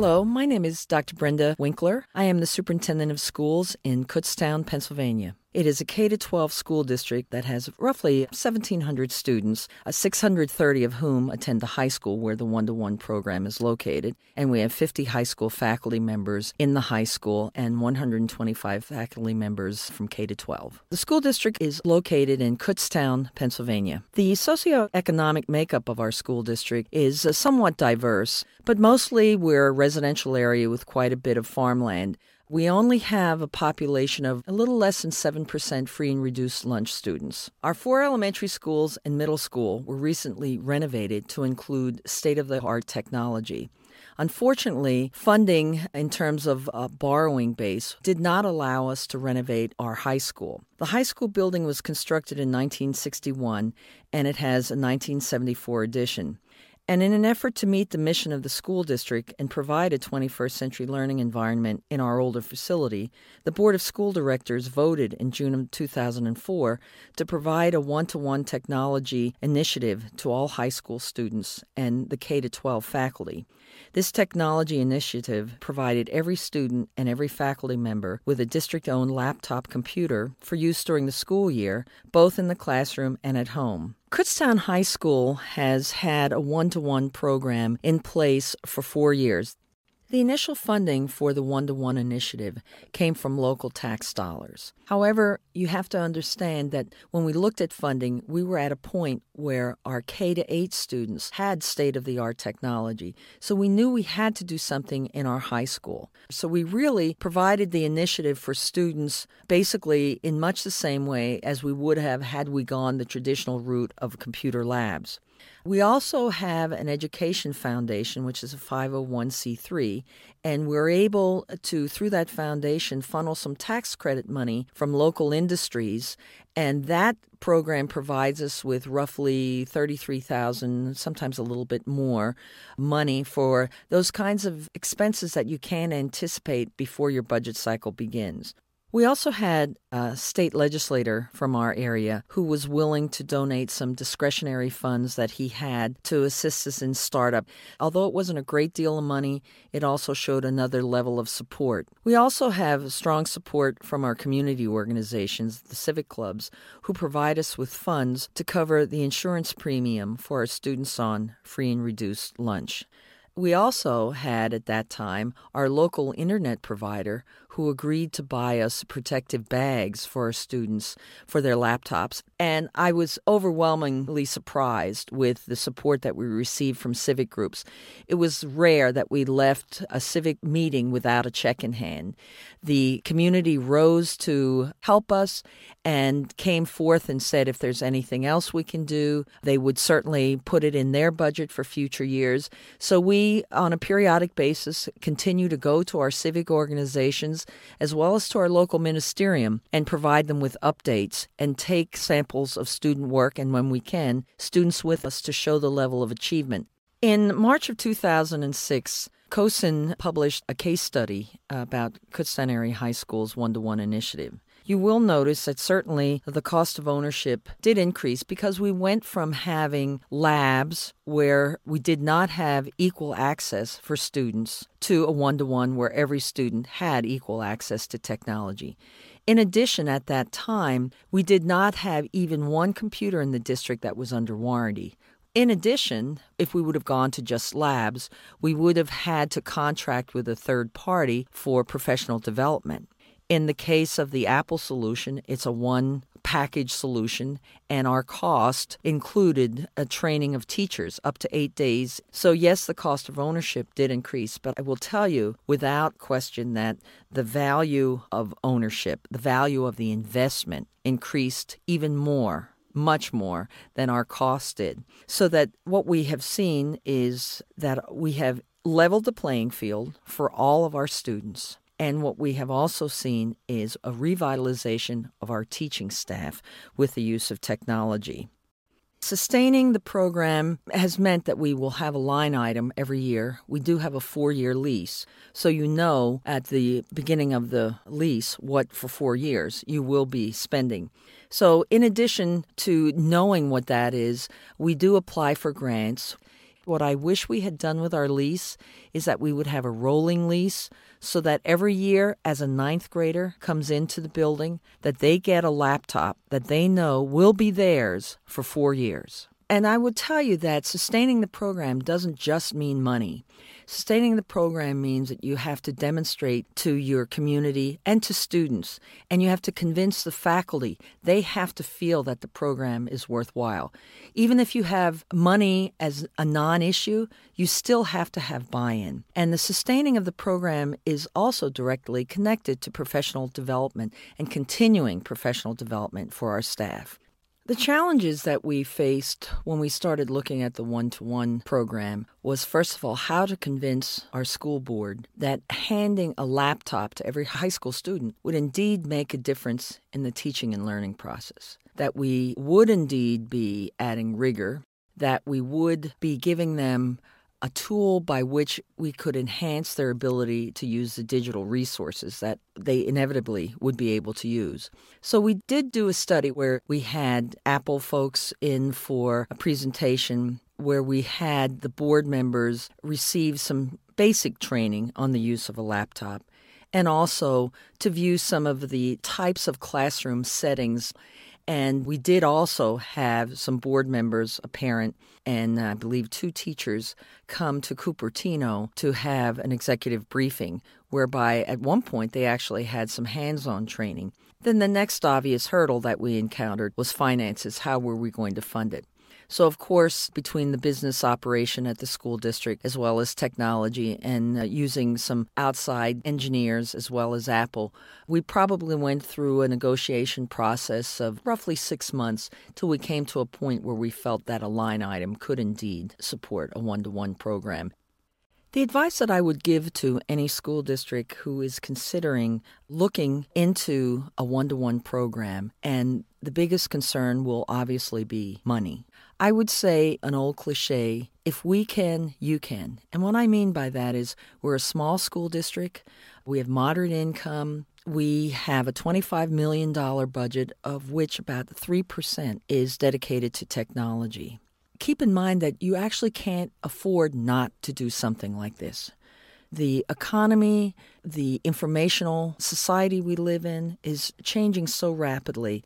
Hello, my name is Dr. Brenda Winkler. I am the superintendent of schools in Kutztown, Pennsylvania. It is a K 12 school district that has roughly 1,700 students, uh, 630 of whom attend the high school where the one to one program is located. And we have 50 high school faculty members in the high school and 125 faculty members from K 12. The school district is located in Kutztown, Pennsylvania. The socioeconomic makeup of our school district is uh, somewhat diverse, but mostly we're a residential area with quite a bit of farmland. We only have a population of a little less than 7% free and reduced lunch students. Our four elementary schools and middle school were recently renovated to include state of the art technology. Unfortunately, funding in terms of a borrowing base did not allow us to renovate our high school. The high school building was constructed in 1961 and it has a 1974 addition. And in an effort to meet the mission of the school district and provide a 21st century learning environment in our older facility, the Board of School Directors voted in June of 2004 to provide a one to one technology initiative to all high school students and the K 12 faculty. This technology initiative provided every student and every faculty member with a district owned laptop computer for use during the school year, both in the classroom and at home. Kutztown High School has had a one to one program in place for four years. The initial funding for the one to one initiative came from local tax dollars. However, you have to understand that when we looked at funding, we were at a point where our K to 8 students had state of the art technology. So we knew we had to do something in our high school. So we really provided the initiative for students basically in much the same way as we would have had we gone the traditional route of computer labs. We also have an education foundation, which is a 501c3, and we're able to, through that foundation, funnel some tax credit money from local industries. And that program provides us with roughly 33,000, sometimes a little bit more money for those kinds of expenses that you can anticipate before your budget cycle begins. We also had a state legislator from our area who was willing to donate some discretionary funds that he had to assist us in startup. Although it wasn't a great deal of money, it also showed another level of support. We also have strong support from our community organizations, the civic clubs, who provide us with funds to cover the insurance premium for our students on free and reduced lunch. We also had at that time our local internet provider who agreed to buy us protective bags for our students for their laptops. And I was overwhelmingly surprised with the support that we received from civic groups. It was rare that we left a civic meeting without a check in hand. The community rose to help us and came forth and said if there's anything else we can do, they would certainly put it in their budget for future years. So we, on a periodic basis, continue to go to our civic organizations as well as to our local ministerium, and provide them with updates and take samples of student work and, when we can, students with us to show the level of achievement. In March of 2006, CoSN published a case study about Kutztown Area High School's one to one initiative you will notice that certainly the cost of ownership did increase because we went from having labs where we did not have equal access for students to a one to one where every student had equal access to technology. In addition, at that time, we did not have even one computer in the district that was under warranty. In addition, if we would have gone to just labs, we would have had to contract with a third party for professional development. In the case of the Apple solution, it's a one package solution, and our cost included a training of teachers up to eight days. So, yes, the cost of ownership did increase, but I will tell you without question that the value of ownership, the value of the investment increased even more much more than our cost did. So that what we have seen is that we have leveled the playing field for all of our students. And what we have also seen is a revitalization of our teaching staff with the use of technology. Sustaining the program has meant that we will have a line item every year. We do have a four year lease. So you know at the beginning of the lease what for four years you will be spending. So, in addition to knowing what that is, we do apply for grants. What I wish we had done with our lease is that we would have a rolling lease so that every year as a ninth grader comes into the building that they get a laptop that they know will be theirs for 4 years. And I would tell you that sustaining the program doesn't just mean money. Sustaining the program means that you have to demonstrate to your community and to students, and you have to convince the faculty. They have to feel that the program is worthwhile. Even if you have money as a non issue, you still have to have buy in. And the sustaining of the program is also directly connected to professional development and continuing professional development for our staff. The challenges that we faced when we started looking at the one to one program was first of all how to convince our school board that handing a laptop to every high school student would indeed make a difference in the teaching and learning process, that we would indeed be adding rigor, that we would be giving them a tool by which we could enhance their ability to use the digital resources that they inevitably would be able to use. So, we did do a study where we had Apple folks in for a presentation where we had the board members receive some basic training on the use of a laptop and also to view some of the types of classroom settings and we did also have some board members, a parent, and I believe two teachers come to Cupertino to have an executive briefing, whereby at one point they actually had some hands on training. Then the next obvious hurdle that we encountered was finances. How were we going to fund it? So, of course, between the business operation at the school district as well as technology and uh, using some outside engineers as well as Apple, we probably went through a negotiation process of roughly six months till we came to a point where we felt that a line item could indeed support a one to one program. The advice that I would give to any school district who is considering looking into a one to one program, and the biggest concern will obviously be money. I would say an old cliche if we can, you can. And what I mean by that is we're a small school district, we have moderate income, we have a $25 million budget, of which about 3% is dedicated to technology. Keep in mind that you actually can't afford not to do something like this. The economy, the informational society we live in is changing so rapidly